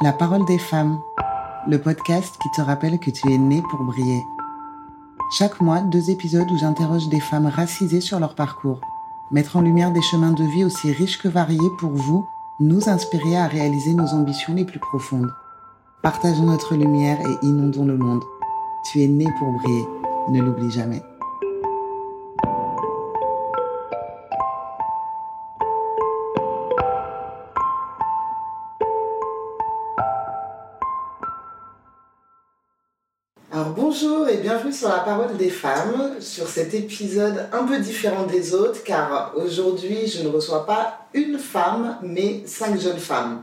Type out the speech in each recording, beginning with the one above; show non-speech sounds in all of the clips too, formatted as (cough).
La parole des femmes, le podcast qui te rappelle que tu es né pour briller. Chaque mois, deux épisodes où j'interroge des femmes racisées sur leur parcours. Mettre en lumière des chemins de vie aussi riches que variés pour vous, nous inspirer à réaliser nos ambitions les plus profondes. Partageons notre lumière et inondons le monde. Tu es né pour briller, ne l'oublie jamais. Sur la parole des femmes, sur cet épisode un peu différent des autres car aujourd'hui je ne reçois pas une femme mais cinq jeunes femmes.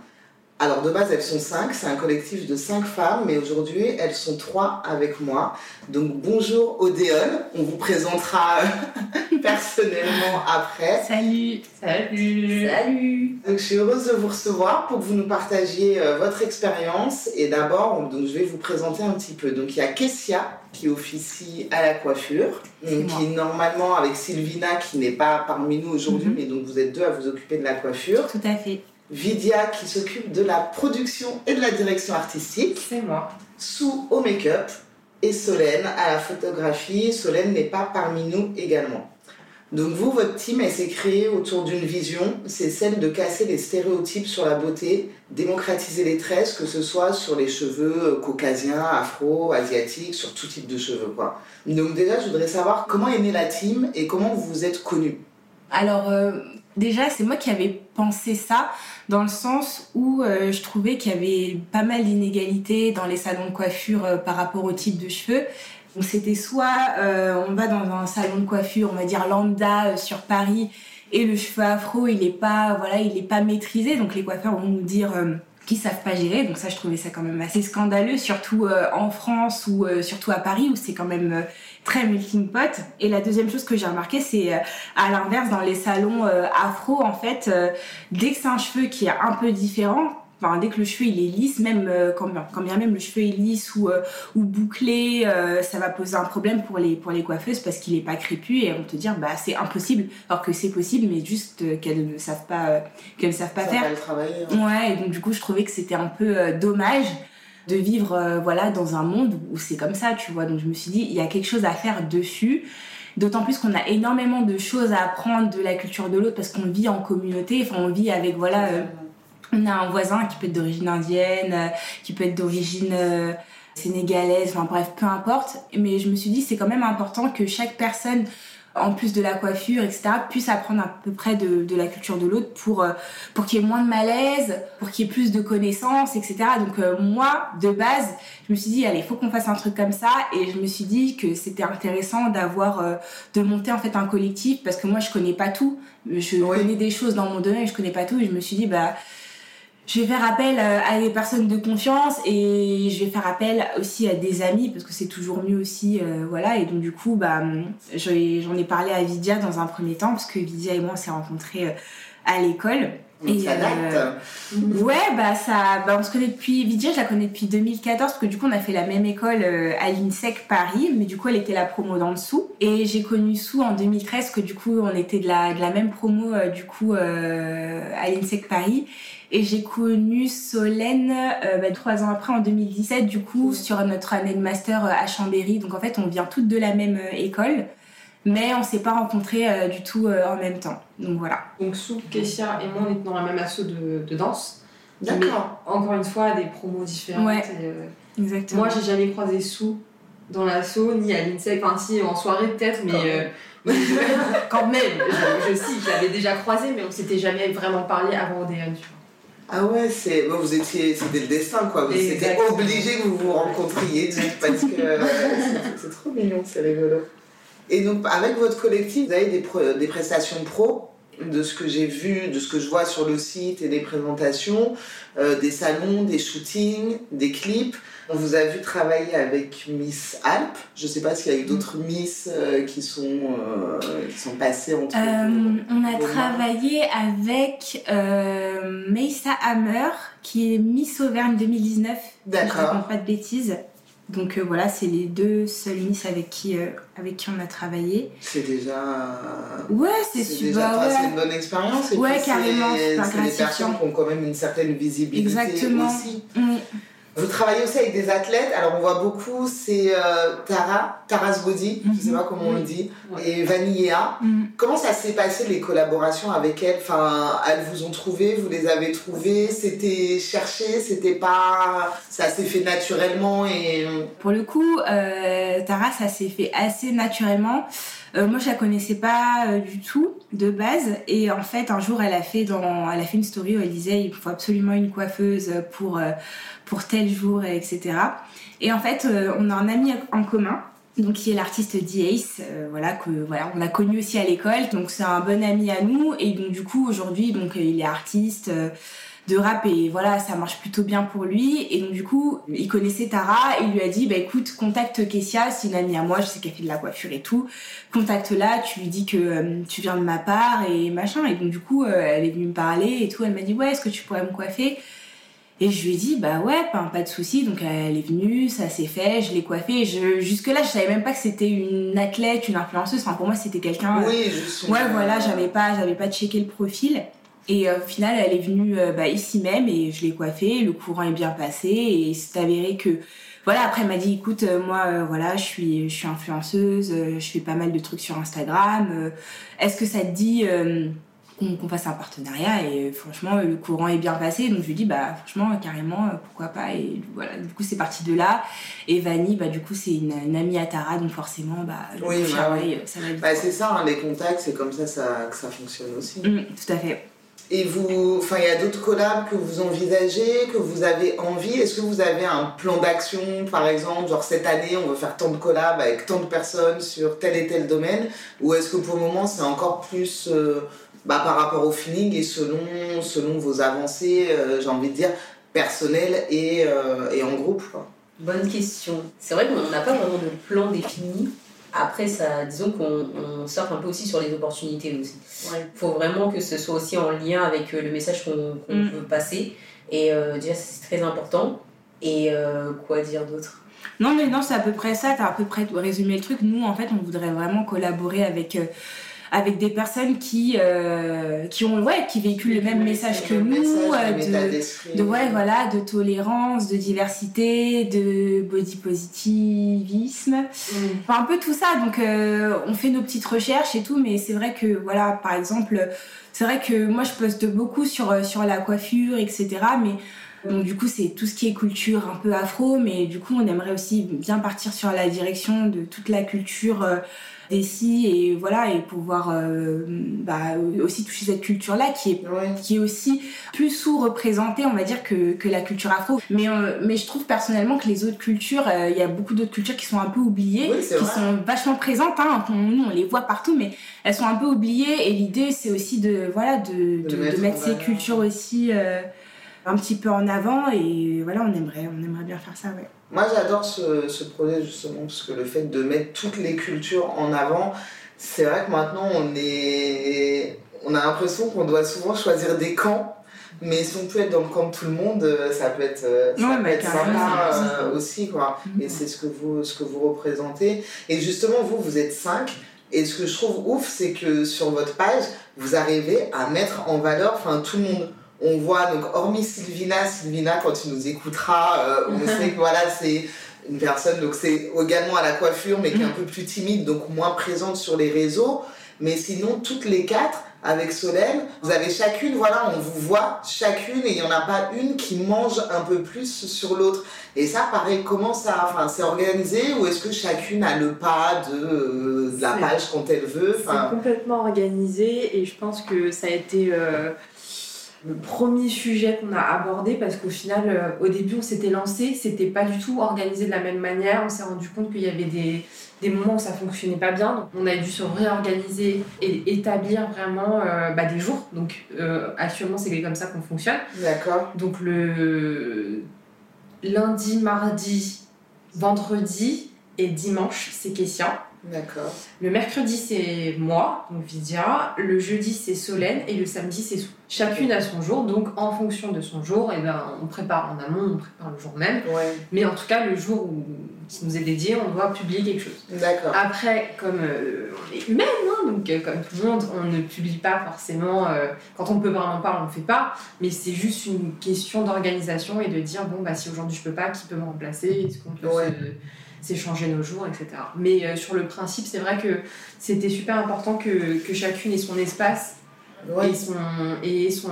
Alors de base elles sont cinq, c'est un collectif de cinq femmes mais aujourd'hui elles sont trois avec moi. Donc bonjour Odéon, on vous présentera (laughs) personnellement après. Salut Salut Salut Donc je suis heureuse de vous recevoir pour que vous nous partagiez euh, votre expérience. Et d'abord, on- donc, je vais vous présenter un petit peu. Donc il y a Kessia qui officie à la coiffure, donc, qui normalement avec Sylvina qui n'est pas parmi nous aujourd'hui, Mhm. mais donc vous êtes deux à vous occuper de la coiffure. Tout à fait. Vidia qui s'occupe de la production et de la direction artistique. C'est moi. Sous au make-up et Solène à la photographie. Solène n'est pas parmi nous également. Donc vous, votre team, elle s'est créée autour d'une vision, c'est celle de casser les stéréotypes sur la beauté, démocratiser les tresses, que ce soit sur les cheveux euh, caucasiens, afro, asiatiques, sur tout type de cheveux. Donc déjà, je voudrais savoir comment est née la team et comment vous vous êtes connus. Alors, euh, déjà, c'est moi qui avais pensé ça, dans le sens où euh, je trouvais qu'il y avait pas mal d'inégalités dans les salons de coiffure par rapport au type de cheveux. Donc, c'était soit euh, on va dans un salon de coiffure, on va dire lambda euh, sur Paris, et le cheveu afro, il est pas, voilà, il est pas maîtrisé. Donc, les coiffeurs vont nous dire euh, qu'ils savent pas gérer. Donc, ça, je trouvais ça quand même assez scandaleux, surtout en France ou surtout à Paris, où c'est quand même très melting pot. Et la deuxième chose que j'ai remarqué, c'est à l'inverse, dans les salons afro, en fait, dès que c'est un cheveu qui est un peu différent, enfin, dès que le cheveu il est lisse, même euh, quand, bien, quand bien même le cheveu est lisse ou, euh, ou bouclé, euh, ça va poser un problème pour les, pour les coiffeuses parce qu'il est pas crépus et vont te dire bah c'est impossible, alors que c'est possible, mais juste qu'elles ne savent pas, qu'elles ne savent pas Ça faire. le travailler. hein. Ouais, et donc du coup, je trouvais que c'était un peu dommage de vivre voilà dans un monde où c'est comme ça, tu vois. Donc je me suis dit, il y a quelque chose à faire dessus. D'autant plus qu'on a énormément de choses à apprendre de la culture de l'autre parce qu'on vit en communauté, enfin on vit avec voilà, on a un voisin qui peut être d'origine indienne, euh, qui peut être d'origine euh, sénégalaise, enfin bref, peu importe. Mais je me suis dit, c'est quand même important que chaque personne, en plus de la coiffure, etc., puisse apprendre à peu près de, de la culture de l'autre pour, euh, pour qu'il y ait moins de malaise, pour qu'il y ait plus de connaissances, etc. Donc euh, moi, de base, je me suis dit, allez, faut qu'on fasse un truc comme ça. Et je me suis dit que c'était intéressant d'avoir, euh, de monter en fait un collectif parce que moi, je connais pas tout. Je Oui. connais des choses dans mon domaine, je connais pas tout. Et je me suis dit, bah, je vais faire appel euh, à des personnes de confiance et je vais faire appel aussi à des amis parce que c'est toujours mieux aussi euh, voilà et donc du coup bah j'en ai, j'en ai parlé à Vidia dans un premier temps parce que Vidia et moi on s'est rencontrés euh, à l'école Et, ça date. euh, Ouais, bah ça, bah on se connaît depuis Vidia, je la connais depuis 2014 parce que du coup on a fait la même école à l'INSEC Paris, mais du coup elle était la promo d'en dessous. Et j'ai connu Sou en 2013 que du coup on était de la, de la même promo du coup euh, à l'INSEC Paris. Et j'ai connu Solène euh, bah, trois ans après en 2017 du coup sur notre année de master euh, à Chambéry. Donc en fait on vient toutes de la même euh, école. Mais on s'est pas rencontrés euh, du tout euh, en même temps. Donc voilà. Donc Sou, Kessia et moi, on est dans la même asso de, de danse. D'accord. Encore une fois, des promos différentes. Ouais. et, Exactement. moi, j'ai jamais croisé Sou dans l'asso, ni à l'INSEC. Enfin, si, en soirée peut-être, mais... Quand euh, (laughs) quand même, je, je si, je l'avais déjà croisé, mais on s'était jamais vraiment parlé avant Odéon, tu vois. Ah ouais, c'est bon, vous étiez c'était le destin quoi, vous étiez Exactement. obligé que vous vous rencontriez parce que euh, c'est- c'est trop mignon, c'est rigolo. Et donc avec votre collectif, vous avez des, pro- des prestations pro de ce que j'ai vu, de ce que je vois sur le site et des présentations, euh, des salons, des shootings, des clips. On vous a vu travailler avec Miss Alp. Je sais pas s'il y a eu d'autres Miss euh, qui sont euh, qui sont passées entre on a travaillé avec Meissa Hammer, qui est Miss Auvergne 2019. si Je D'accord. raconte pas de bêtises. Donc euh, voilà, c'est les deux seules Miss avec qui, euh, avec qui on a travaillé. C'est déjà. Ouais, c'est super. ouais. c'est une bonne expérience. et Ouais, carrément, c'est des personnes qui ont quand même une certaine visibilité Exactement. aussi. Mm. Vous travaillez aussi avec des athlètes, alors on voit beaucoup, c'est euh, Tara, Taras Body, je sais Mhm. pas comment on le dit, Ouais. et Vanilla. Mm. Comment ça s'est passé les collaborations avec elles? Enfin, elles vous ont trouvé, vous les avez trouvées, c'était cherché, c'était pas. Ça s'est fait naturellement et. Pour le coup, euh, Tara, ça s'est fait assez naturellement. Euh, moi, je la connaissais pas euh, du tout de base, et en fait, un jour, elle a fait dans, elle a fait une story où elle disait il faut absolument une coiffeuse pour euh, pour tel jour, etc. Et en fait, euh, on a un ami en commun. Donc, qui est l'artiste D-Ace, euh, voilà, que, voilà, on l'a connu aussi à l'école, donc c'est un bon ami à nous, et donc du coup, aujourd'hui, donc, il est artiste, euh, de rap et voilà ça marche plutôt bien pour lui. Et donc du coup il connaissait Tara. Et il lui a dit bah écoute contacte Kessia. C'est une amie à moi. Je sais qu'elle fait de la coiffure et tout. Contacte la tu lui dis que euh, tu viens de ma part et machin. Et donc du coup elle est venue me parler et tout. Elle m'a dit ouais est-ce que tu pourrais me coiffer? Et je lui ai dit bah ouais pas, pas de souci donc elle est venue ça s'est fait je l'ai coiffée je, jusque là je savais même pas que c'était une athlète une influenceuse enfin pour moi c'était quelqu'un euh, Oui, juste. Ouais, une- voilà, j'avais pas, j'avais pas checké le profil. Et euh, au final, elle est venue euh, bah, ici même et je l'ai coiffée. Le courant est bien passé et c'est avéré que voilà. Après, elle m'a dit, écoute, euh, moi, voilà, je suis, je suis influenceuse, je fais pas mal de trucs sur Instagram. Est-ce que ça te dit qu'on qu'on fasse un partenariat Et franchement, le courant est bien passé. Donc je lui dis, bah franchement, carrément, euh, pourquoi pas Et voilà, du coup, c'est parti de là. Et Vanny, bah du coup, c'est une, une amie à Tara, donc forcément, bah Oui, bah à oui. oreille, ça va vite. Bah, c'est ça, hein, les contacts, c'est comme ça, ça que ça fonctionne aussi. Mm, tout à fait. Et vous, enfin, il y a d'autres collabs que vous envisagez, que vous avez envie? Est-ce que vous avez un plan d'action, par exemple, genre cette année, on veut faire tant de collabs avec tant de personnes sur tel et tel domaine? Ou est-ce que pour le moment, c'est encore plus euh, bah, par rapport au feeling et selon, selon vos avancées, euh, j'ai envie de dire, personnelles et, euh, et en groupe quoi. Bonne question. C'est vrai qu'on n'a pas vraiment de plan défini. Après, ça, disons qu'on on surfe un peu aussi sur les opportunités aussi. Ouais. Il faut vraiment que ce soit aussi en lien avec euh, le message qu'on qu'on Mm. veut passer. Et euh, déjà, c'est très important. Et euh, quoi dire d'autre? Non, mais non, c'est à peu près ça. T'as à peu près résumé le truc. Nous, en fait, on voudrait vraiment collaborer avec, euh, avec des personnes qui, euh, qui, ont, ouais, qui véhiculent le même message que nous. message, euh, de, ouais, voilà, de tolérance, de diversité, de body positivisme. Enfin, un peu tout ça. Donc, euh, on fait nos petites recherches et tout, mais c'est vrai que, voilà, par exemple, c'est vrai que moi, je poste beaucoup sur, sur la coiffure, etc. Mais donc, du coup, c'est tout ce qui est culture un peu afro, mais du coup, on aimerait aussi bien partir sur la direction de toute la culture. euh, d'ici et voilà et pouvoir euh, bah, aussi toucher cette culture là qui est Ouais. qui est aussi plus sous-représentée, on va dire, que, que la culture afro. Mais, euh, mais je trouve personnellement que les autres cultures, euh, il y a beaucoup d'autres cultures qui sont un peu oubliées, Oui, qui vrai. sont vachement présentes. Hein, nous, on les voit partout, mais elles sont un peu oubliées. Et l'idée, c'est aussi de, voilà, de, de, mettre de mettre en ces cultures aussi un petit peu en avant. Et voilà, on aimerait, on aimerait bien faire ça, ouais. Moi, j'adore ce, ce projet justement parce que le fait de mettre toutes les cultures en avant, c'est vrai que maintenant on est, on a l'impression qu'on doit souvent choisir des camps. Mais si on peut être dans le camp de tout le monde, euh, ça peut être, euh, ça Ouais, peut être sympa euh, aussi quoi. Mhm. Et c'est ce que vous, ce que vous représentez. Et justement, vous, vous êtes cinq. Et ce que je trouve ouf, c'est que sur votre page, vous arrivez à mettre en valeur, tout le monde. On voit donc hormis Sylvina, Sylvina quand tu nous écouteras, euh, on sait que voilà c'est une personne donc c'est également à la coiffure mais qui est un peu plus timide donc moins présente sur les réseaux. Mais sinon toutes les quatre avec Solène, vous avez chacune voilà on vous voit chacune et il y en a pas une qui mange un peu plus sur l'autre. Et ça pareil comment ça enfin c'est organisé ou est-ce que chacune a le pas de, euh, de la page quand elle veut C'est complètement organisé et je pense que ça a été euh, le premier sujet qu'on a abordé parce qu'au final, euh, au début, on s'était lancé, c'était pas du tout organisé de la même manière. On s'est rendu compte qu'il y avait des, des moments où ça fonctionnait pas bien, donc on a dû se réorganiser et établir vraiment euh, bah, des jours. Donc euh, actuellement, c'est comme ça qu'on fonctionne. D'accord. Donc le lundi, mardi, vendredi et dimanche, c'est Kessia. D'accord. Le mercredi, c'est moi, donc Vidia. Le jeudi, c'est Solène. Et le samedi, c'est Sou. Chacune a son jour. Donc, en fonction de son jour, eh ben, on prépare en amont, on prépare le jour même. Ouais. Mais en tout cas, le jour où qui nous est dédié, on doit publier quelque chose. D'accord. Après, comme euh, on est humaine, hein, donc euh, comme tout le monde, on ne publie pas forcément. euh, quand on peut vraiment pas, on ne le fait pas. Mais c'est juste une question d'organisation et de dire bon, bah, si aujourd'hui je peux pas, qui peut me remplacer? Est-ce qu'on peut Ouais. se- s'échanger nos jours, etc. Mais euh, sur le principe, c'est vrai que c'était super important que, que chacune ait son espace Ouais. et son, et son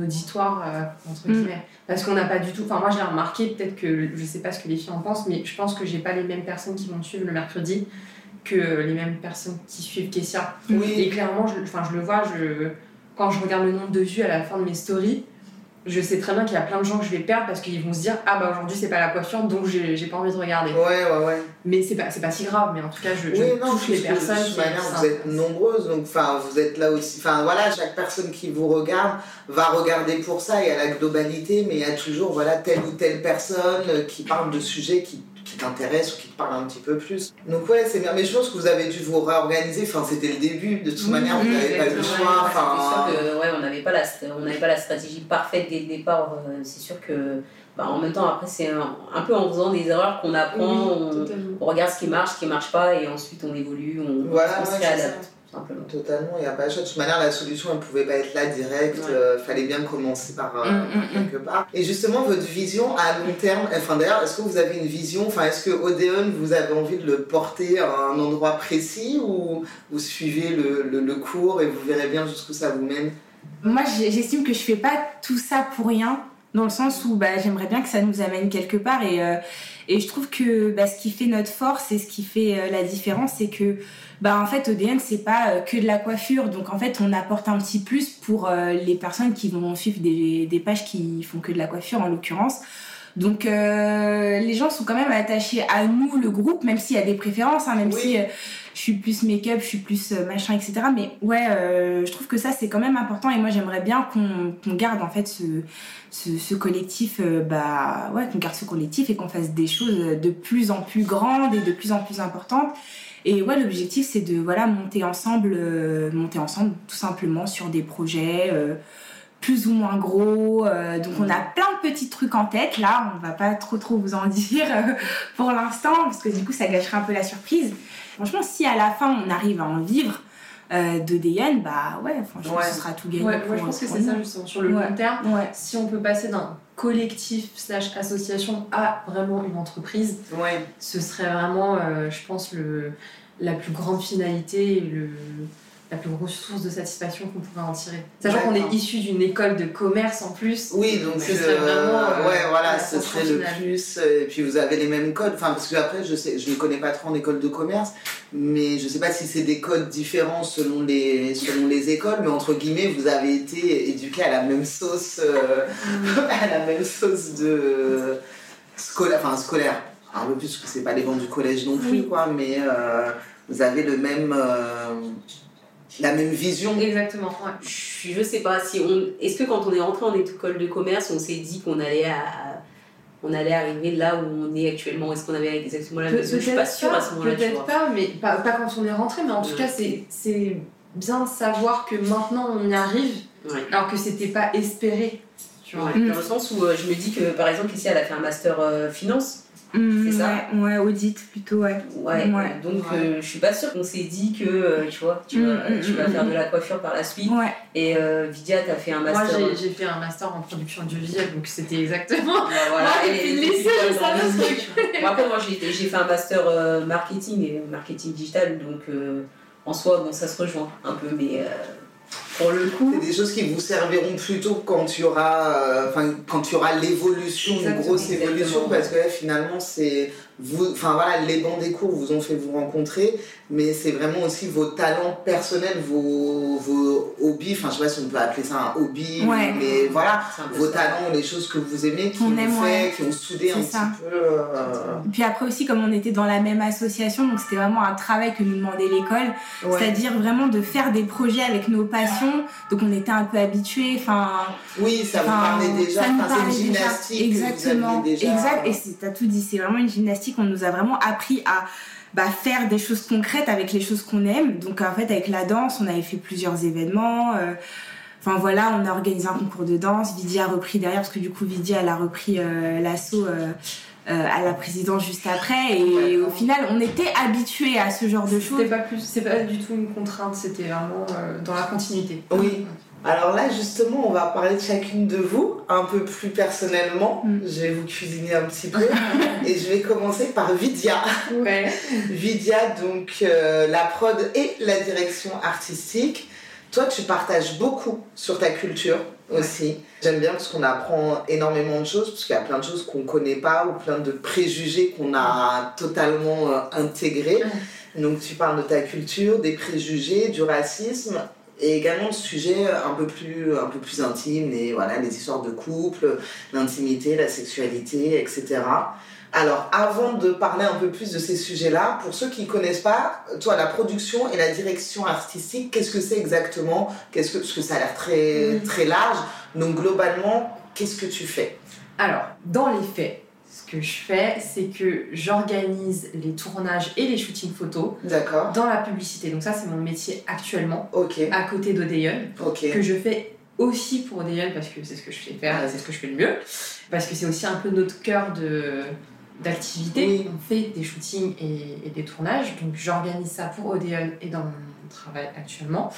auditoire, euh, entre Mm. guillemets. Parce qu'on n'a pas du tout. Enfin, moi, j'ai remarqué, peut-être que je sais pas ce que les filles en pensent, mais je pense que j'ai pas les mêmes personnes qui vont suivre le mercredi que les mêmes personnes qui suivent Kessia. Et Oui. clairement, je, enfin, je le vois, je, quand je regarde le nombre de vues à la fin de mes stories, je sais très bien qu'il y a plein de gens que je vais perdre parce qu'ils vont se dire Ah bah aujourd'hui c'est pas la coiffure donc j'ai pas envie de regarder. Ouais, ouais, ouais. Mais c'est pas, c'est pas si grave, mais en tout cas, je, je Oui, non, touche les puisque de personnes. toute manière, vous êtes nombreuses, donc enfin, vous êtes là aussi. Enfin, voilà, chaque personne qui vous regarde va regarder pour ça et à la globalité, mais il y a toujours, voilà, telle ou telle personne euh, qui parle de sujets qui, qui t'intéressent ou qui te parlent un petit peu plus. Donc, ouais, c'est bien. Mais je pense que vous avez dû vous réorganiser. Enfin, c'était le début. De toute manière, vous oui, n'avez pas eu le choix. ouais, Enfin, c'est sûr que, ouais, on n'avait pas, la, on n'avait pas la stratégie parfaite dès le départ. euh, C'est sûr que, bah, en même temps, après, c'est un, un peu en faisant des erreurs qu'on apprend. on, regarde ce qui marche, ce qui marche pas, et ensuite on évolue, on, Voilà, on se réadapte, simplement. Totalement, il n'y a pas de choix. De toute manière, la solution, elle pouvait pas être là direct. Ouais. euh, fallait bien commencer par euh, Mm, mm, mm. quelque part. Et justement, votre vision à long terme, enfin d'ailleurs, est-ce que vous avez une vision, enfin, est-ce que Odéon, vous avez envie de le porter à un endroit précis ou vous suivez le, le, le cours et vous verrez bien jusqu'où ça vous mène? Moi, j'estime que je fais pas tout ça pour rien, dans le sens où bah, j'aimerais bien que ça nous amène quelque part. Et, euh, et je trouve que bah, ce qui fait notre force et ce qui fait euh, la différence, c'est que bah, en fait, ODN, c'est pas euh, que de la coiffure. Donc en fait, on apporte un petit plus pour euh, les personnes qui vont suivre des, des pages qui font que de la coiffure, en l'occurrence. Donc euh, les gens sont quand même attachés à nous, le groupe, même s'il y a des préférences, hein, même Oui. si euh, je suis plus make-up, je suis plus euh, machin, etc. Mais ouais, je trouve que ça c'est quand même important et moi j'aimerais bien qu'on garde en fait ce, ce, ce collectif, bah ouais, qu'on garde ce collectif et qu'on fasse des choses de plus en plus grandes et de plus en plus importantes. Et ouais, l'objectif c'est de voilà monter ensemble, euh, monter ensemble tout simplement sur des projets. euh, plus ou moins gros, euh, donc on a plein de petits trucs en tête là, on va pas trop trop vous en (laughs) dire pour l'instant parce que du coup ça gâcherait un peu la surprise. Franchement, si à la fin on arrive à en vivre de DN, bah ouais, franchement, Ouais. ce sera tout gagné. Ouais, pour, moi je pense que c'est ça justement sur le Ouais. long terme. Si on peut passer d'un collectif slash association à vraiment une entreprise, Ouais. ce serait vraiment, euh, je pense, le, la plus grande finalité et le, la plus grosse source de satisfaction qu'on pourrait en tirer. Sachant qu'on est issu d'une école de commerce en plus. Oui, donc Ce serait vraiment, euh, ouais, voilà, ce serait le finale. plus. euh, Et puis vous avez les mêmes codes. Enfin, parce que après, je sais, je ne connais pas trop en école de commerce, mais je sais pas si c'est des codes différents selon les selon les écoles. Mais entre guillemets, vous avez été éduqués à la même sauce, euh, (laughs) à la même sauce de scolaire, enfin scolaire. Un peu plus parce que c'est pas les bancs du collège non plus, Oui. quoi. Mais euh, vous avez le même la même vision. Exactement, ouais. Je, je sais pas si on. Est-ce que quand on est rentré en école de commerce, on s'est dit qu'on allait à. On allait arriver là où on est actuellement? Est-ce qu'on avait exactement la même vision Je suis pas sûre à ce moment-là. Peut-être pas, mais pas, pas quand on est rentré, mais en tout Ouais. cas, c'est c'est bien de savoir que maintenant on y arrive, Ouais. alors que c'était pas espéré. Tu vois. Ouais, Dans le sens où euh, je me dis que par exemple ici elle a fait un master euh, finance. Mmh, C'est ça ouais, ouais, audit plutôt, ouais. Ouais. Ouais. Donc Ouais. euh, je suis pas sûre qu'on s'est dit que euh, tu vois tu vas, Mm, mm, tu vas mm, faire mm. de la coiffure par la suite. Ouais, Et euh, Vidia t'as fait un Moi, master. j'ai- j'ai fait un master en production audiovisuelle, donc c'était exactement. Bah, voilà. (laughs) Moi, Et- le lycée, et- je savais ce truc. Bon, après, moi, j'ai j'ai fait un master euh, marketing et marketing digital, donc euh, en soi, bon, ça se rejoint un peu, mais euh, pour le coup, C'est des choses qui vous serviront plutôt quand il y aura, euh, quand il y aura l'évolution, une grosse évolution, parce que là, finalement, c'est vous, enfin voilà, les bancs des cours vous ont fait vous rencontrer, mais c'est vraiment aussi vos talents personnels, vos, vos hobbies, enfin, je sais pas si on peut appeler ça un hobby, Ouais. mais voilà, vos ça. talents, les choses que vous aimez, qui aime, fait, ouais. qui ont soudé un ça. petit peu. euh, Et puis après aussi, comme on était dans la même association, donc c'était vraiment un travail que nous demandait l'école, ouais. c'est-à-dire vraiment de faire des projets avec nos passions. Donc on était un peu habitués, enfin. Oui, ça vous parlait déjà, ça nous enfin, c'est parlait une déjà. gymnastique. que vous Exactement, aviez déjà. exact. Et c'est- t'as tout dit, c'est vraiment une gymnastique. On nous a vraiment appris à bah, faire des choses concrètes avec les choses qu'on aime. Donc en fait, avec la danse, on avait fait plusieurs événements. euh, Enfin voilà, on a organisé un concours de danse. Vidia a repris derrière parce que du coup Vidia elle a repris euh, l'assaut euh, à la présidence juste après. Et au final, on était habitué à ce genre de choses. C'était pas plus, c'est pas du tout une contrainte, c'était vraiment dans la continuité. Oui. Alors là, justement, on va parler de chacune de vous, un peu plus personnellement. Mm. Je vais vous cuisiner un petit peu. (laughs) et je vais commencer par Vidia. Ouais. Vidia, donc euh, la prod et la direction artistique. Toi, tu partages beaucoup sur ta culture aussi. J'aime bien parce qu'on apprend énormément de choses, parce qu'il y a plein de choses qu'on ne connaît pas ou plein de préjugés qu'on a totalement euh, intégrés. Donc tu parles de ta culture, des préjugés, du racisme et également le sujet un peu plus un peu plus intime et voilà les histoires de couple l'intimité la sexualité etc alors avant de parler un peu plus de ces sujets là pour ceux qui ne connaissent pas toi la production et la direction artistique qu'est-ce que c'est exactement? Qu'est-ce que parce que ça a l'air très très large. Donc globalement qu'est-ce que tu fais? Alors dans les faits ce que je fais, c'est que j'organise les tournages et les shootings photos dans la publicité. Donc ça, c'est mon métier actuellement, à côté d'Odeon, que je fais aussi pour Odeon parce que c'est ce que je fais faire, c'est ce que je fais le mieux, parce que c'est aussi un peu notre cœur de d'activité. On fait des shootings et, des tournages, donc j'organise ça pour Odeon et dans mon travail actuellement.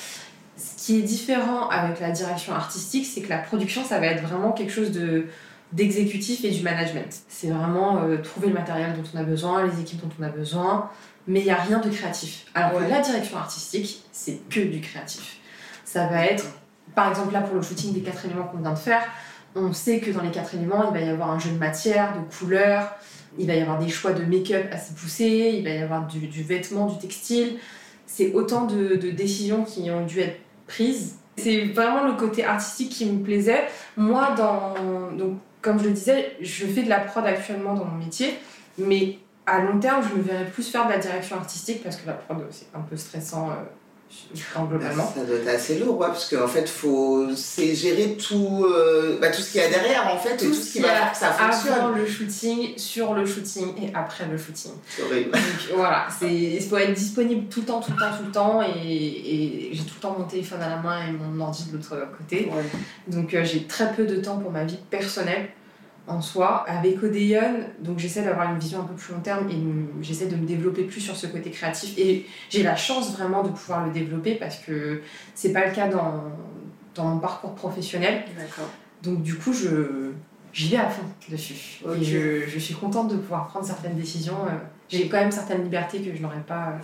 Ce qui est différent avec la direction artistique, c'est que la production, ça va être vraiment quelque chose de d'exécutif et du management. C'est vraiment euh, trouver le matériel dont on a besoin, les équipes dont on a besoin, mais il n'y a rien de créatif. Alors que la direction artistique, c'est que du créatif. Ça va être, par exemple là pour le shooting des quatre éléments qu'on vient de faire, on sait que dans les quatre éléments, il va y avoir un jeu de matière, de couleurs, il va y avoir des choix de make-up assez poussés, il va y avoir du, vêtement, du textile. C'est autant de, de décisions qui ont dû être prises c'est vraiment le côté artistique qui me plaisait. Moi, dans, donc, comme je le disais, je fais de la prod actuellement dans mon métier, mais à long terme, je me verrais plus faire de la direction artistique parce que la prod, c'est un peu stressant euh, globalement. Ça doit être assez lourd, ouais, parce qu'en fait, faut c'est gérer tout, euh, bah, tout ce qu'il y a derrière, en fait, tout et tout ce qui va faire que ça fonctionne. Avant le shooting, sur le shooting et après le shooting. C'est horrible. Donc voilà, il faut être disponible tout le temps, tout le temps, tout le temps, et, et j'ai tout le temps mon téléphone à la main et mon ordi de l'autre côté. Donc euh, j'ai très peu de temps pour ma vie personnelle en soi. Avec Odeon, donc j'essaie d'avoir une vision un peu plus long terme et j'essaie de me développer plus sur ce côté créatif. Et j'ai la chance vraiment de pouvoir le développer parce que c'est pas le cas dans, dans mon parcours professionnel. Donc du coup, je, j'y vais à fond dessus. Et je, je, suis contente de pouvoir prendre certaines décisions. Euh, j'ai quand même certaines libertés que je n'aurais pas euh,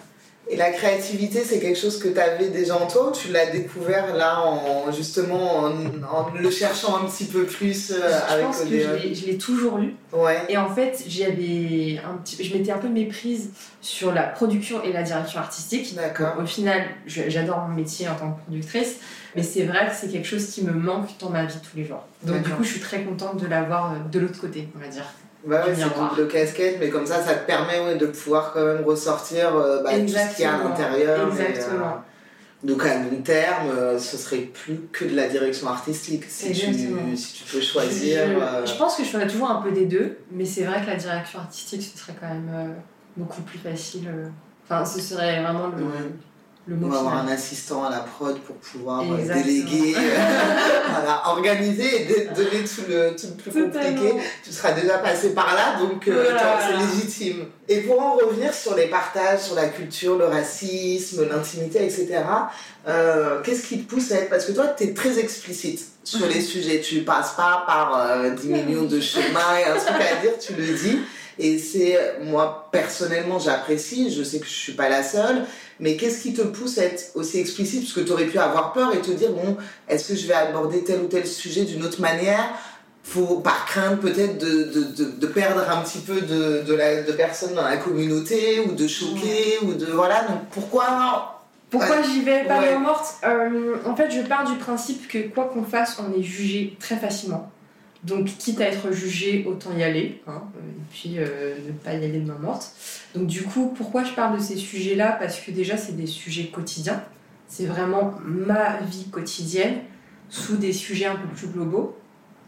et la créativité, c'est quelque chose que tu avais déjà en toi ou tu l'as découvert là, en, justement, en, le cherchant un petit peu plus euh, je pense que je l'ai toujours lu. Ouais. Et en fait, j'avais un petit, je m'étais un peu méprise sur la production et la direction artistique. D'accord. Au final, j'adore mon métier en tant que productrice, mais c'est vrai que c'est quelque chose qui me manque dans ma vie tous les jours. Donc du coup, je suis très contente de l'avoir euh, de l'autre côté, on va dire. Bah ouais, c'est double casquette, mais comme ça, ça te permet de pouvoir quand même ressortir euh, bah, tout ce qu'il y a à l'intérieur. Exactement. Euh, donc à long terme, euh, ce serait plus que de la direction artistique si, tu, si tu peux choisir. Je, pense que je ferais toujours un peu des deux, mais c'est vrai que la direction artistique, ce serait quand même beaucoup plus facile. Enfin, ce serait vraiment le, on va avoir un assistant à la prod pour pouvoir euh, déléguer, (laughs) voilà, organiser et donner tout le, tout le plus compliqué. Tu seras déjà passé par là, donc euh, c'est légitime. Et pour en revenir sur les partages, sur la culture, le racisme, l'intimité, etc., euh, qu'est-ce qui te pousse à être... Parce que toi, tu es très explicite sur les sujets. Tu passes pas par 10 millions de chemins et un truc à dire, tu le dis. Et c'est, moi, personnellement, j'apprécie, je sais que je suis pas la seule, mais qu'est-ce qui te pousse à être aussi explicite? Parce que tu aurais pu avoir peur et te dire, bon, est-ce que je vais aborder tel ou tel sujet d'une autre manière? Faut, par crainte peut-être de, de, de, perdre un petit peu de, de, la, de personnes dans la communauté ou de choquer ou de voilà. Donc pourquoi pourquoi j'y vais pas ouais. morte? Euh, En fait, je pars du principe que quoi qu'on fasse, on est jugé très facilement. Donc, quitte à être jugé, autant y aller, hein, et puis euh, ne pas y aller de main morte. Donc, du coup, pourquoi je parle de ces sujets-là? Parce que déjà, c'est des sujets quotidiens. C'est vraiment ma vie quotidienne sous des sujets un peu plus globaux.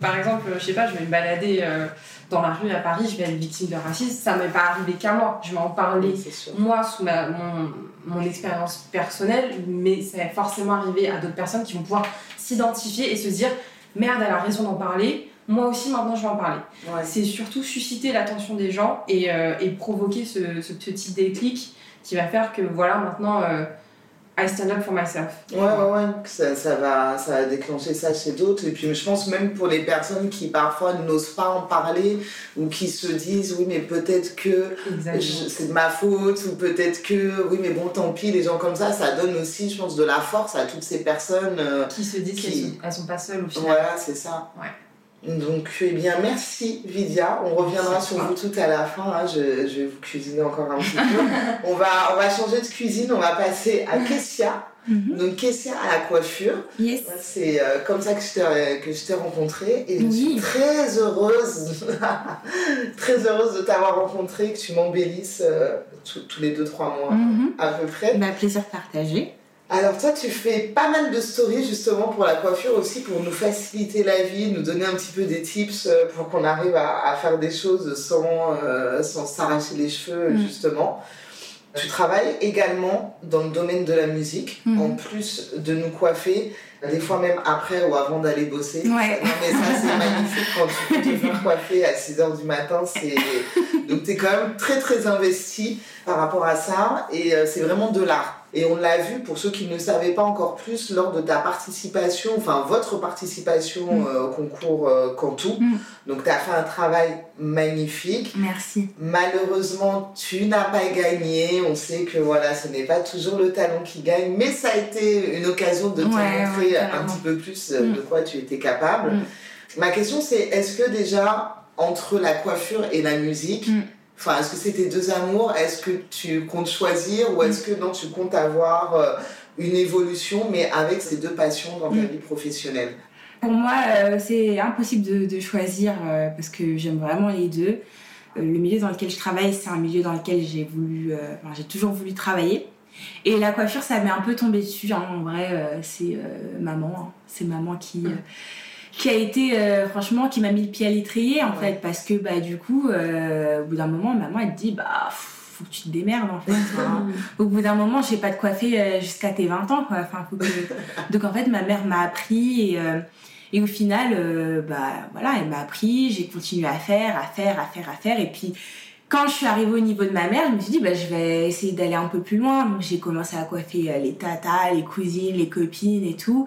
Par exemple, je sais pas, je vais me balader euh, dans la rue à Paris, je vais être victime de racisme, ça m'est pas arrivé qu'à moi. Je vais en parler, moi, sous ma, mon, mon expérience personnelle, mais ça va forcément arriver à d'autres personnes qui vont pouvoir s'identifier et se dire merde, elle a raison d'en parler moi aussi maintenant je vais en parler. Ouais. C'est surtout susciter l'attention des gens et, euh, et provoquer ce, ce petit déclic qui va faire que voilà maintenant euh, I stand up for myself. Ouais, ouais, ouais, ça, ça, va, ça va déclencher ça chez d'autres. Et puis je pense même pour les personnes qui parfois n'osent pas en parler ou qui se disent oui, mais peut-être que c'est de ma faute ou peut-être que oui, mais bon, tant pis, les gens comme ça, ça donne aussi, je pense, de la force à toutes ces personnes. euh, Qui se disent qu'elles elles sont pas seules au final. Voilà, c'est ça. Donc, eh bien, merci Vidia. On reviendra sur vous tout à la fin. hein. Je, je vais vous cuisiner encore un petit peu. on, va, on va changer de cuisine. On va passer à Kessia. Mhm. Donc, Kessia à la coiffure. Yes. C'est euh, comme ça que je t'ai que je t'ai rencontré et je Oui. suis très heureuse, (laughs) très heureuse de t'avoir rencontré, que tu m'embellisses euh, tous- tous les 2-3 mois Mhm. à peu près. Bah, plaisir partagé. Alors toi, tu fais pas mal de stories justement pour la coiffure aussi, pour nous faciliter la vie, nous donner un petit peu des tips euh, pour qu'on arrive à, à faire des choses sans, euh, sans s'arracher les cheveux Mm. justement. Tu travailles également dans le domaine de la musique, Mhm. en plus de nous coiffer, des fois même après ou avant d'aller bosser. Ouais. Non mais ça c'est magnifique quand tu peux te faire coiffer à 6h du matin. Donc tu es quand même très très investi par rapport à ça et euh, c'est vraiment de l'art. Et on l'a vu pour ceux qui ne savaient pas encore plus lors de ta participation, enfin votre participation Mm. euh, au concours euh, Cantou. Mm. Donc tu as fait un travail magnifique. Merci. Malheureusement, tu n'as pas gagné. On sait que voilà, ce n'est pas toujours le talent qui gagne, mais ça a été une occasion de te Ouais, montrer ouais, un petit peu plus euh, Mm. de quoi tu étais capable. Ma question c'est est-ce que déjà entre la coiffure et la musique. Enfin est-ce que c'est tes deux amours? Est-ce que tu comptes choisir ou est-ce que non tu comptes avoir euh, une évolution mais avec ces deux passions dans ta Mm. vie professionnelle? Pour moi, euh, c'est impossible de, de choisir euh, parce que j'aime vraiment les deux. Le milieu dans lequel je travaille, c'est un milieu dans lequel j'ai voulu, enfin, j'ai toujours voulu travailler. Et la coiffure, ça m'est un peu tombé dessus. hein. En vrai, c'est maman, hein. c'est maman qui qui a été euh, franchement qui m'a mis le pied à l'étrier en Ouais. fait parce que bah du coup euh, au bout d'un moment maman elle te dit bah faut que tu te démerdes en fait Enfin, au bout d'un moment, je sais pas te coiffer euh, jusqu'à tes 20 ans, quoi. Enfin, faut que... Donc, en fait, ma mère m'a appris et, euh, et au final, bah, voilà, elle m'a appris, j'ai continué à faire, à faire, à faire, à faire. Et puis, quand je suis arrivée au niveau de ma mère, je me suis dit, bah, je vais essayer d'aller un peu plus loin. Donc, j'ai commencé à coiffer euh, les tatas, les cousines, les copines et tout.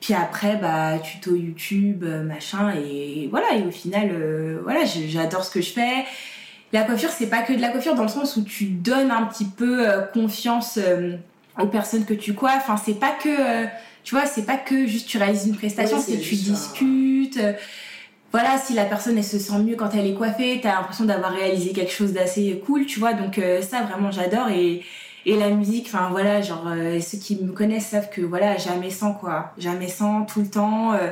Puis après, bah, tuto YouTube, euh, machin. Et voilà, et au final, euh, voilà, j'adore ce que je fais. La coiffure, c'est pas que de la coiffure dans le sens où tu donnes un petit peu euh, confiance euh, aux personnes que tu coiffes. Enfin, c'est pas que, euh, tu vois, c'est pas que juste tu réalises une prestation, Oui, c'est c'est tu discutes. Voilà, si la personne elle se sent mieux quand elle est coiffée, t'as l'impression d'avoir réalisé quelque chose d'assez cool, tu vois. Donc euh, ça vraiment j'adore et et la musique, enfin voilà, genre euh, ceux qui me connaissent savent que voilà jamais sans quoi, jamais sans tout le temps. euh,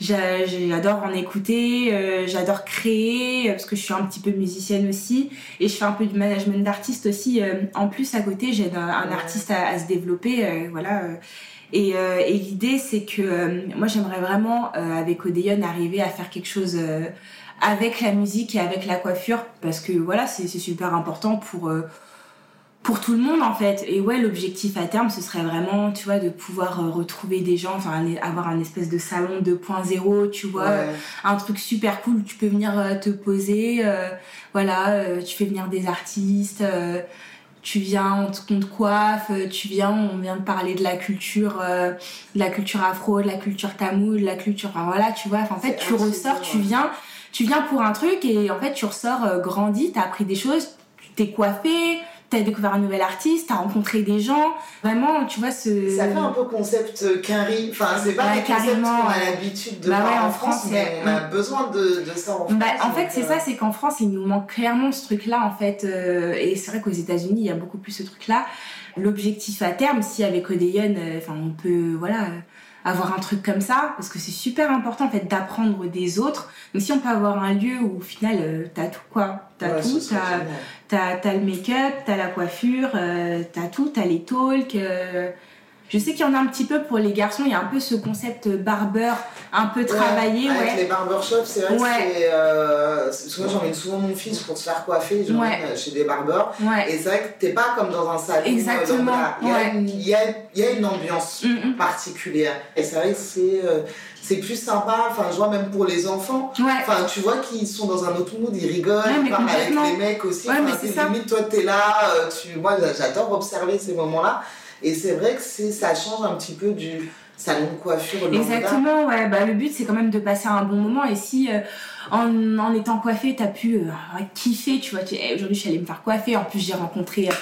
j'a- J'adore en écouter, euh, j'adore créer euh, parce que je suis un petit peu musicienne aussi et je fais un peu du management d'artiste aussi. euh, en plus à côté, j'aide un, artiste à, à se développer, euh, voilà. Et, euh, et l'idée, c'est que euh, moi, j'aimerais vraiment, euh, avec Odeon, arriver à faire quelque chose euh, avec la musique et avec la coiffure, parce que voilà, c'est super important pour, euh, pour tout le monde, en fait. Et ouais, l'objectif à terme, ce serait vraiment, tu vois, de pouvoir euh, retrouver des gens, enfin, avoir un espèce de salon 2.0, tu vois, Ouais. un truc super cool où tu peux venir te poser euh, voilà euh, tu fais venir des artistes euh, tu viens on te, on te coiffe euh, tu viens on vient de parler de la culture euh, de la culture afro de la culture tamoul de la culture enfin voilà tu vois en fait tu ressors tu viens tu viens pour un truc et en fait tu ressors euh, grandi t'as appris des choses tu t'es coiffé t'as découvert un nouvel artiste t'as rencontré des gens vraiment tu vois ce Ça fait un peu concept euh, quinri. Enfin, c'est pas Ouais, carrément, qu'on a l'habitude de Bah voir ouais, en, France, France, mais on a besoin de, de ça en France. Bah, en fait, c'est euh, ça, c'est qu'en France, il nous manque clairement ce truc-là, en fait. euh, et c'est vrai qu'aux États-Unis, il y a beaucoup plus ce truc-là. L'objectif à terme, si avec Odeon, enfin, on peut, voilà, avoir un truc comme ça, parce que c'est super important, en fait, d'apprendre des autres. Donc, si on peut avoir un lieu où, au final, euh, t'as tout, quoi. T'as ouais, tout, t'as le make-up, t'as la coiffure, euh, t'as tout, t'as les talks. Je sais qu'il y en a un petit peu pour les garçons, il y a un peu ce concept barbeur un peu travaillé. Ouais, Ouais, avec les barbershops, c'est vrai Ouais. que c'est. Euh, parce que moi, j'emmène souvent mon fils pour se faire coiffer, Ouais. chez des barbeurs. ouais. Et c'est vrai que t'es pas comme dans un salon. euh, Exactement. Il y, a ouais. une- il y, a, il y a une ambiance Mm, mm. particulière. Et c'est vrai que c'est. euh, c'est plus sympa, enfin je vois même pour les enfants, Ouais. enfin tu vois qu'ils sont dans un autre mood, ils rigolent, Ouais, ils parlent avec les mecs aussi, Ouais, Enfin, mais limite toi t'es là, tu... moi j'adore observer ces moments-là, et c'est vrai que c'est ça change un petit peu du salon de coiffure lambda. Exactement, ouais. Bah, le but, c'est quand même de passer un bon moment. Et si, euh, en, en étant coiffée, t'as pu euh, kiffer, tu vois, tu, eh, aujourd'hui, je suis allée me faire coiffer. En plus, j'ai rencontré. euh,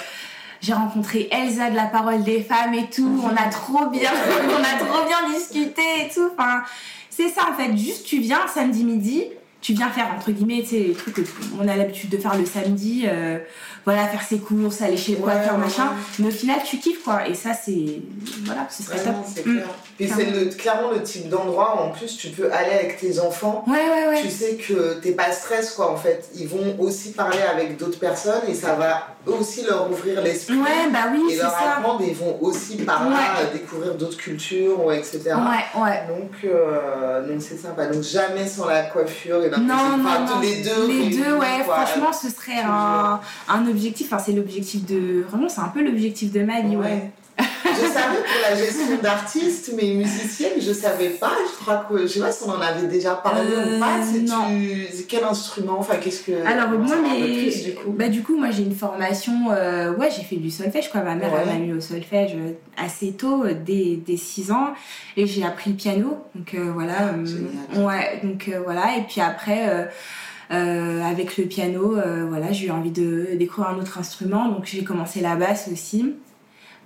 j'ai rencontré Elsa de la parole des femmes et tout. On a trop bien, (laughs) on a trop bien discuté et tout. Enfin, c'est ça en fait. Juste, tu viens samedi midi, tu viens faire entre guillemets, tu sais, les trucs que on a l'habitude de faire le samedi. euh, voilà, faire ses courses, aller chez le Ouais, coiffeur, ouais, machin. ouais. Mais au final, tu kiffes quoi. Et ça, c'est. Voilà, ce serait top. Mm. clair. Puis c'est clairement le type d'endroit où en plus tu peux aller avec tes enfants Ouais, ouais, ouais. tu sais que t'es pas stress quoi en fait. Ils vont aussi parler avec d'autres personnes et ça va aussi leur ouvrir l'esprit Ouais, bah oui, et leur ça. apprendre et ils vont aussi par là découvrir d'autres cultures etc. Ouais, ouais. Donc euh, donc c'est sympa. Donc jamais sans la coiffure et la Non, non, non. les deux. Les deux, ouais, quoi. franchement, ce serait un, un objectif. Enfin, c'est l'objectif de. Vraiment, c'est un peu l'objectif de ma vie, ouais. Ouais. Je savais pour la gestion d'artistes, mais musicienne, je savais pas. Je crois que je sais pas si on en avait déjà parlé Euh, ou pas. C'est tu- c'est quel instrument? Enfin, qu'est-ce que Alors, moi, mais. plus, du coup? Bah, du coup, moi, j'ai une formation. euh, ouais, j'ai fait du solfège, quoi. Ma mère, Ouais. m'a mis au solfège euh, assez tôt, euh, dès, dès 6 ans. Et j'ai appris le piano. Donc, euh, voilà. euh, Génial. ouais, donc, euh, voilà. Et puis après. euh, euh, avec le piano, euh, voilà, j'ai eu envie de découvrir un autre instrument, donc j'ai commencé la basse aussi.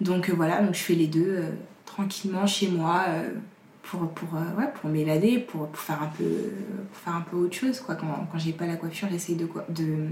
Donc euh, voilà, donc je fais les deux euh, tranquillement chez moi euh, pour pour ouais, pour m'évader, pour, pour faire un peu pour faire un peu autre chose quoi. Quand, quand j'ai pas la coiffure, j'essaye de de,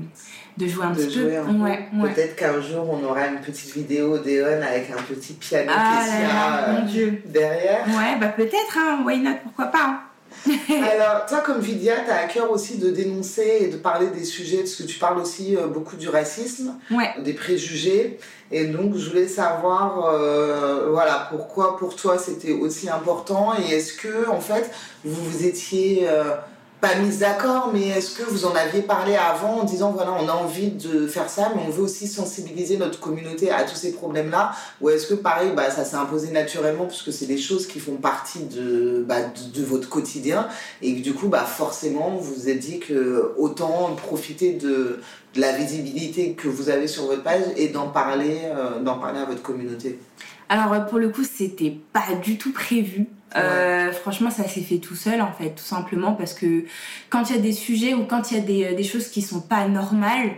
de jouer un de petit jouer peu. un peu. Ouais, ouais. Peut-être qu'un jour on aura une petite vidéo d'Eon avec un petit piano Ah euh, mon dieu. derrière. Ouais, bah peut-être hein, why not, pourquoi pas. hein. (laughs) Alors, toi, comme Vidia, tu as à cœur aussi de dénoncer et de parler des sujets, parce que tu parles aussi euh, beaucoup du racisme, Ouais. des préjugés. Et donc, je voulais savoir, euh, voilà, pourquoi pour toi c'était aussi important et est-ce que, en fait, vous vous étiez euh, pas mis d'accord, mais est-ce que vous en aviez parlé avant en disant, voilà, on a envie de faire ça, mais on veut aussi sensibiliser notre communauté à tous ces problèmes-là? Ou est-ce que, pareil, bah, ça s'est imposé naturellement, puisque c'est des choses qui font partie de, bah, de, votre quotidien? Et que du coup, bah, forcément, vous vous êtes dit que autant profiter de, de la visibilité que vous avez sur votre page et d'en parler, euh, d'en parler à votre communauté? Alors pour le coup, c'était pas du tout prévu. Euh, franchement, ça s'est fait tout seul en fait, tout simplement parce que quand il y a des sujets ou quand il y a des, euh, des choses qui sont pas normales,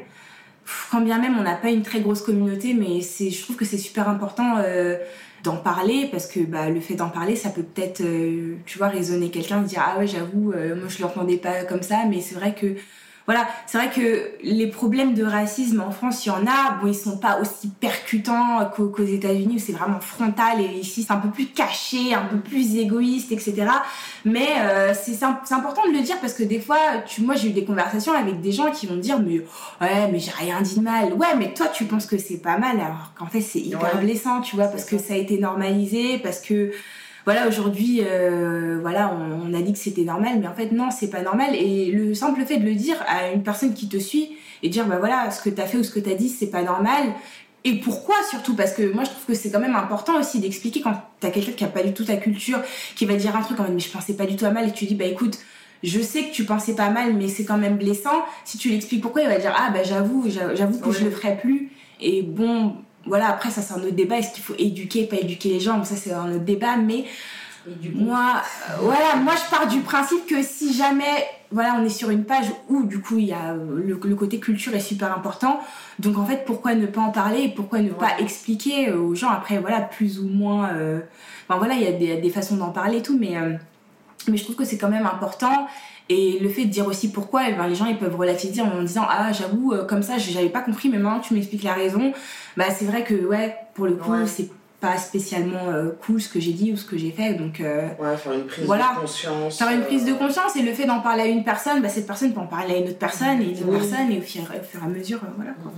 pff, quand bien même on n'a pas une très grosse communauté, mais c'est, je trouve que c'est super important euh, d'en parler parce que bah, le fait d'en parler, ça peut peut-être, euh, tu vois, raisonner quelqu'un, dire ah ouais, j'avoue, euh, moi je l'entendais pas comme ça, mais c'est vrai que voilà, c'est vrai que les problèmes de racisme en France, il y en a. Bon, ils sont pas aussi percutants qu'aux États-Unis où c'est vraiment frontal et ici c'est un peu plus caché, un peu plus égoïste, etc. Mais euh, c'est c'est im- c'est important de le dire parce que des fois, tu, moi j'ai eu des conversations avec des gens qui vont me dire mais ouais mais j'ai rien dit de mal. Ouais mais toi tu penses que c'est pas mal alors qu'en fait c'est hyper Ouais. blessant, tu vois, parce que ça a été normalisé, parce que voilà, aujourd'hui, euh, voilà, on, on a dit que c'était normal, mais en fait, non, c'est pas normal. Et le simple fait de le dire à une personne qui te suit et dire, bah voilà, ce que t'as fait ou ce que t'as dit, c'est pas normal. Et pourquoi surtout? Parce que moi, je trouve que c'est quand même important aussi d'expliquer quand t'as quelqu'un qui a pas du tout ta culture, qui va dire un truc en mode, mais je pensais pas du tout à mal, et tu dis, bah écoute, je sais que tu pensais pas mal, mais c'est quand même blessant. Si tu l'expliques pourquoi, il va dire, ah bah j'avoue, j'a- j'avoue que Ouais. je le ferai plus. Et bon, voilà, après, ça c'est un autre débat. Est-ce qu'il faut éduquer, pas éduquer les gens? Bon, Ça, c'est un autre débat, mais moi, euh, voilà, moi je pars du principe que si jamais, voilà, on est sur une page où du coup il y a euh, le, le côté culture est super important, donc en fait pourquoi ne pas en parler pourquoi ne pas expliquer euh, aux gens? Après, voilà, plus ou moins, euh, voilà, il y a des, des façons d'en parler et tout, mais euh, mais je trouve que c'est quand même important. Et le fait de dire aussi pourquoi, eh ben, les gens ils peuvent relativiser en disant ah j'avoue euh, comme ça j'avais pas compris mais maintenant tu m'expliques la raison. Bah c'est vrai que ouais pour le coup Ouais. c'est pas spécialement euh, cool ce que j'ai dit ou ce que j'ai fait. Donc, euh, Ouais, faire une prise Voilà. de conscience. faire une prise de conscience et le fait d'en parler à une personne, bah, cette personne peut en parler à une autre personne et une autre Oui. personne et au fur, au fur et à mesure, voilà. quoi.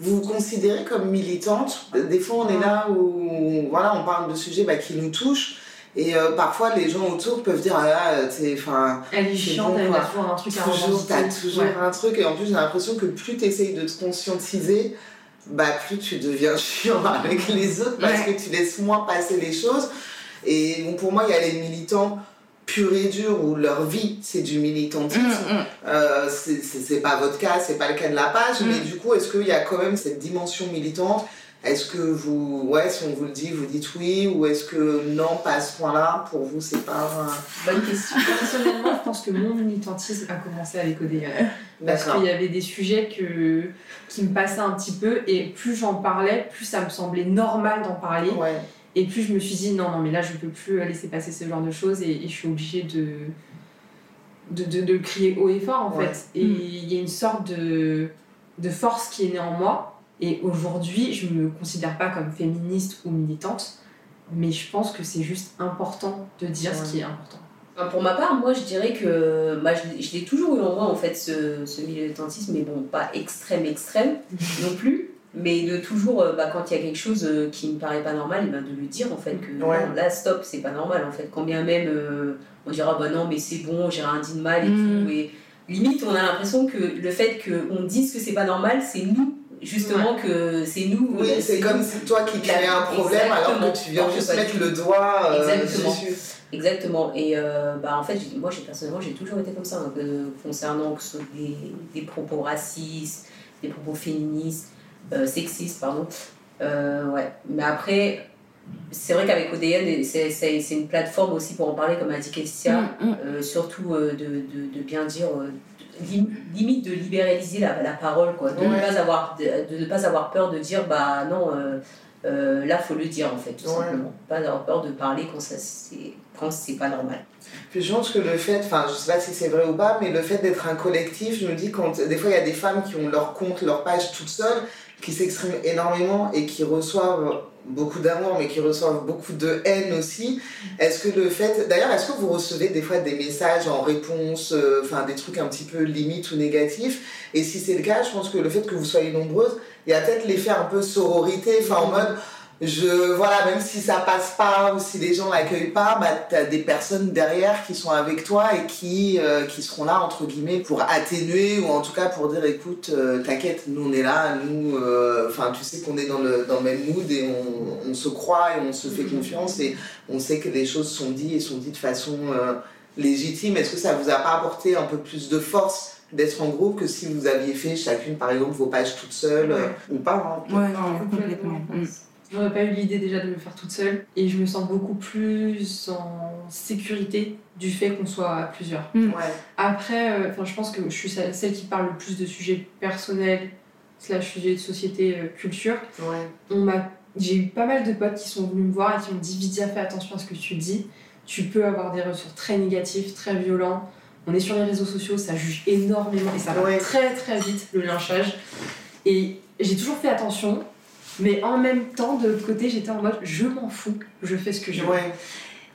Vous vous considérez comme militante? Des fois, on est là où voilà, on parle de sujets bah, qui nous touchent. Et euh, parfois, les gens autour peuvent dire Ah là, t'es. Enfin, Elle est chiante, elle a toujours un truc à toujours, t'as toujours Ouais. un truc. Et en plus, j'ai l'impression que plus t'essayes de te conscientiser, bah, plus tu deviens (laughs) chiant avec les autres parce Ouais. que tu laisses moins passer les choses. Et bon, pour moi, il y a les militants purs et durs où leur vie, c'est du militantisme. Mm, mm. Euh, c'est pas votre cas, c'est pas le cas de la page, Mm. mais du coup, est-ce qu'il y a quand même cette dimension militante Est-ce que vous, ouais, si on vous le dit, vous dites oui, ou est-ce que non, pas à ce point-là, pour vous, c'est pas. Bonne question. Personnellement, je pense que mon militantisme a commencé avec ODR. Parce qu'il y avait des sujets que, qui me passaient un petit peu, et plus j'en parlais, plus ça me semblait normal d'en parler. Ouais. Et plus je me suis dit, non, non, mais là, je peux plus laisser passer ce genre de choses, et, et je suis obligée de, de, de, de le crier haut et fort, en Ouais. fait. Et Mm. il y a une sorte de, de force qui est née en moi. Et aujourd'hui, je me considère pas comme féministe ou militante, mais je pense que c'est juste important de dire Ouais. ce qui est important. Enfin, pour ma part, moi je dirais que bah, je, l'ai- je l'ai toujours eu en moi en fait ce, ce militantisme, mais bon, pas extrême extrême (laughs) non plus, mais de toujours, euh, bah, quand il y a quelque chose euh, qui me paraît pas normal, eh ben, de le dire en fait que Ouais. non, là stop, c'est pas normal en fait. Quand bien même euh, on dira bah non, mais c'est bon, j'ai rien dit de mal et Mm. tout. Et limite, on a l'impression que le fait qu'on dise que c'est pas normal, c'est nous, justement, que c'est nous. Oui, euh, c'est comme si toi qui crée un problème alors Exactement. que tu viens Alors juste mettre le doigt euh, Exactement. dessus. Exactement. Et euh, bah, en fait, moi, j'ai, personnellement, j'ai toujours été comme ça, hein, que- concernant que ce soit des, des propos racistes, des propos féministes, euh, sexistes, pardon. Euh, ouais. Mais après, c'est vrai qu'avec ODN, c'est, c'est, c'est une plateforme aussi pour en parler, comme a dit Kestia, Mm, mm. euh, surtout euh, de, de, de bien dire, euh, limite de libéraliser la, la parole, quoi. De, ne Ouais. pas avoir, de, de ne pas avoir peur de dire, bah non, euh, euh, là, faut le dire, en fait, tout Ouais. simplement. Pas avoir peur de parler quand, ça, c'est, quand c'est pas normal. Puis je pense que le fait, enfin je sais pas si c'est vrai ou pas, mais le fait d'être un collectif, je me dis quand des fois il y a des femmes qui ont leur compte, leur page toutes seules, qui s'expriment énormément et qui reçoivent beaucoup d'amour mais qui reçoivent beaucoup de haine aussi. Est-ce que le fait, d'ailleurs est-ce que vous recevez des fois des messages en réponse, euh, des trucs un petit peu limites ou négatifs? Et si c'est le cas, je pense que le fait que vous soyez nombreuses, il y a peut-être l'effet un peu sororité, enfin en mode je voilà même si ça passe pas ou si les gens l'accueillent pas bah t'as des personnes derrière qui sont avec toi et qui euh, qui seront là entre guillemets pour atténuer ou en tout cas pour dire écoute euh, t'inquiète nous on est là nous euh, enfin tu sais qu'on est dans le dans le même mood et on, on se croit et on se fait confiance et on sait que les choses sont dites et sont dites de façon euh, légitime. Est-ce que ça vous a pas apporté un peu plus de force d'être en groupe que si vous aviez fait chacune par exemple vos pages toutes seules euh, ou pas hein? Ouais, non, complètement. Mm. J'aurais pas eu l'idée déjà de le faire toute seule et je me sens beaucoup plus en sécurité du fait qu'on soit à plusieurs. ouais Après, euh, enfin, je pense que je suis celle qui parle le plus de sujets personnels, slash sujets de société, euh, culture. ouais On m'a, j'ai eu pas mal de potes qui sont venus me voir et qui m'ont dit Vidia, fais attention à ce que tu dis. Tu peux avoir des retours très négatifs, très violents. On est sur les réseaux sociaux, ça juge énormément et ça va Ouais. très très vite le lynchage. Et j'ai toujours fait attention, mais en même temps, de l'autre côté, j'étais en mode je m'en fous, je fais ce que je veux. ouais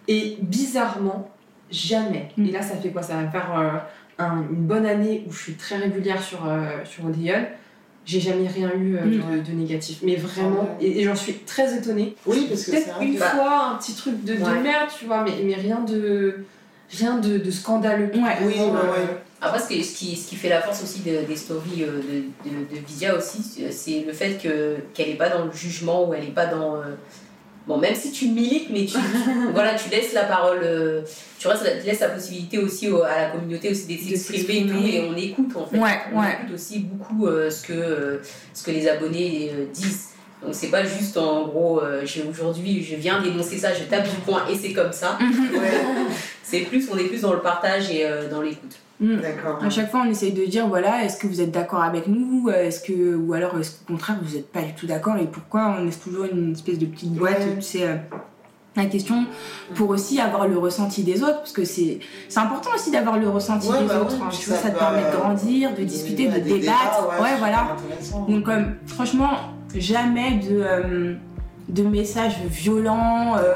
Et bizarrement, jamais. Mm. Et là, ça fait quoi? Ça va faire euh, un- une bonne année où je suis très régulière sur, euh, sur Odeon. J'ai jamais rien eu euh, Mm. de, de négatif. Mais vraiment, Ah ouais. et, et j'en suis très étonnée. Oui, parce que c'est Peut-être une Bah, fois, un petit truc de, de ouais. merde, tu vois, mais, mais rien de rien de, de scandaleux. Ouais. Oui, euh, ouais. Après, ce qui, ce qui, ce qui fait la force aussi de- des stories euh, de, de, de Vidia aussi, c'est le fait que qu'elle n'est pas dans le jugement ou elle n'est pas dans. euh, Bon, même si tu milites, mais tu, (laughs) voilà, tu laisses la parole, euh, tu laisses la possibilité aussi au- à la communauté aussi de s'exprimer et tout, et on écoute en fait. Ouais, on ouais. écoute aussi beaucoup euh, ce, que, euh, ce que les abonnés euh, disent. Donc c'est pas juste en gros, euh, aujourd'hui je viens d'énoncer ça, je tape du poing et c'est comme ça. (laughs) Ouais, C'est plus, on est plus dans le partage et euh, dans l'écoute. Mm. d'accord. À chaque fois, on essaye de dire voilà, est-ce que vous êtes d'accord avec nous Est-ce que ou alors est-ce qu'au contraire vous n'êtes pas du tout d'accord et pourquoi On laisse toujours une espèce de petite boîte, Ouais. tu sais. euh, la question pour aussi avoir le ressenti des autres parce que c'est c'est important aussi d'avoir le ressenti Ouais, des bah autres oui, hein, tu vois, ça ça te permet de euh, grandir de discuter de débattre débats, ouais, voilà donc comme franchement jamais de euh, de messages violents. euh,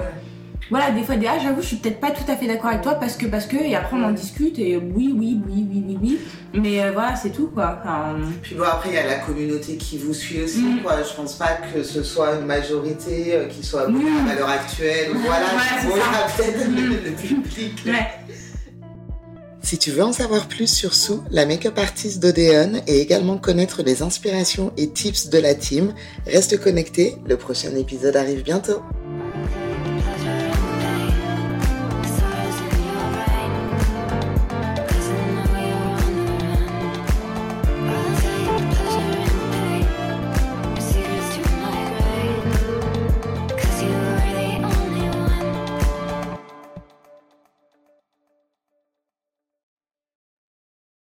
voilà, des fois, des ah, j'avoue, je suis peut-être pas tout à fait d'accord avec toi parce que, parce que, et après on en discute et oui, oui, oui, oui, oui, oui. Mais euh, voilà, c'est tout quoi. Enfin, Puis bon, après, il y a la communauté qui vous suit aussi, Mm. quoi. Je pense pas que ce soit une majorité euh, qui soit Mm. à l'heure actuelle. Voilà, Ouais, c'est bon, il y ça. a peut-être Mm. (laughs) le, public. ouais. Si tu veux en savoir plus sur Sue, la make-up artiste d'Odeon, et également connaître les inspirations et tips de la team, reste connecté, le prochain épisode arrive bientôt.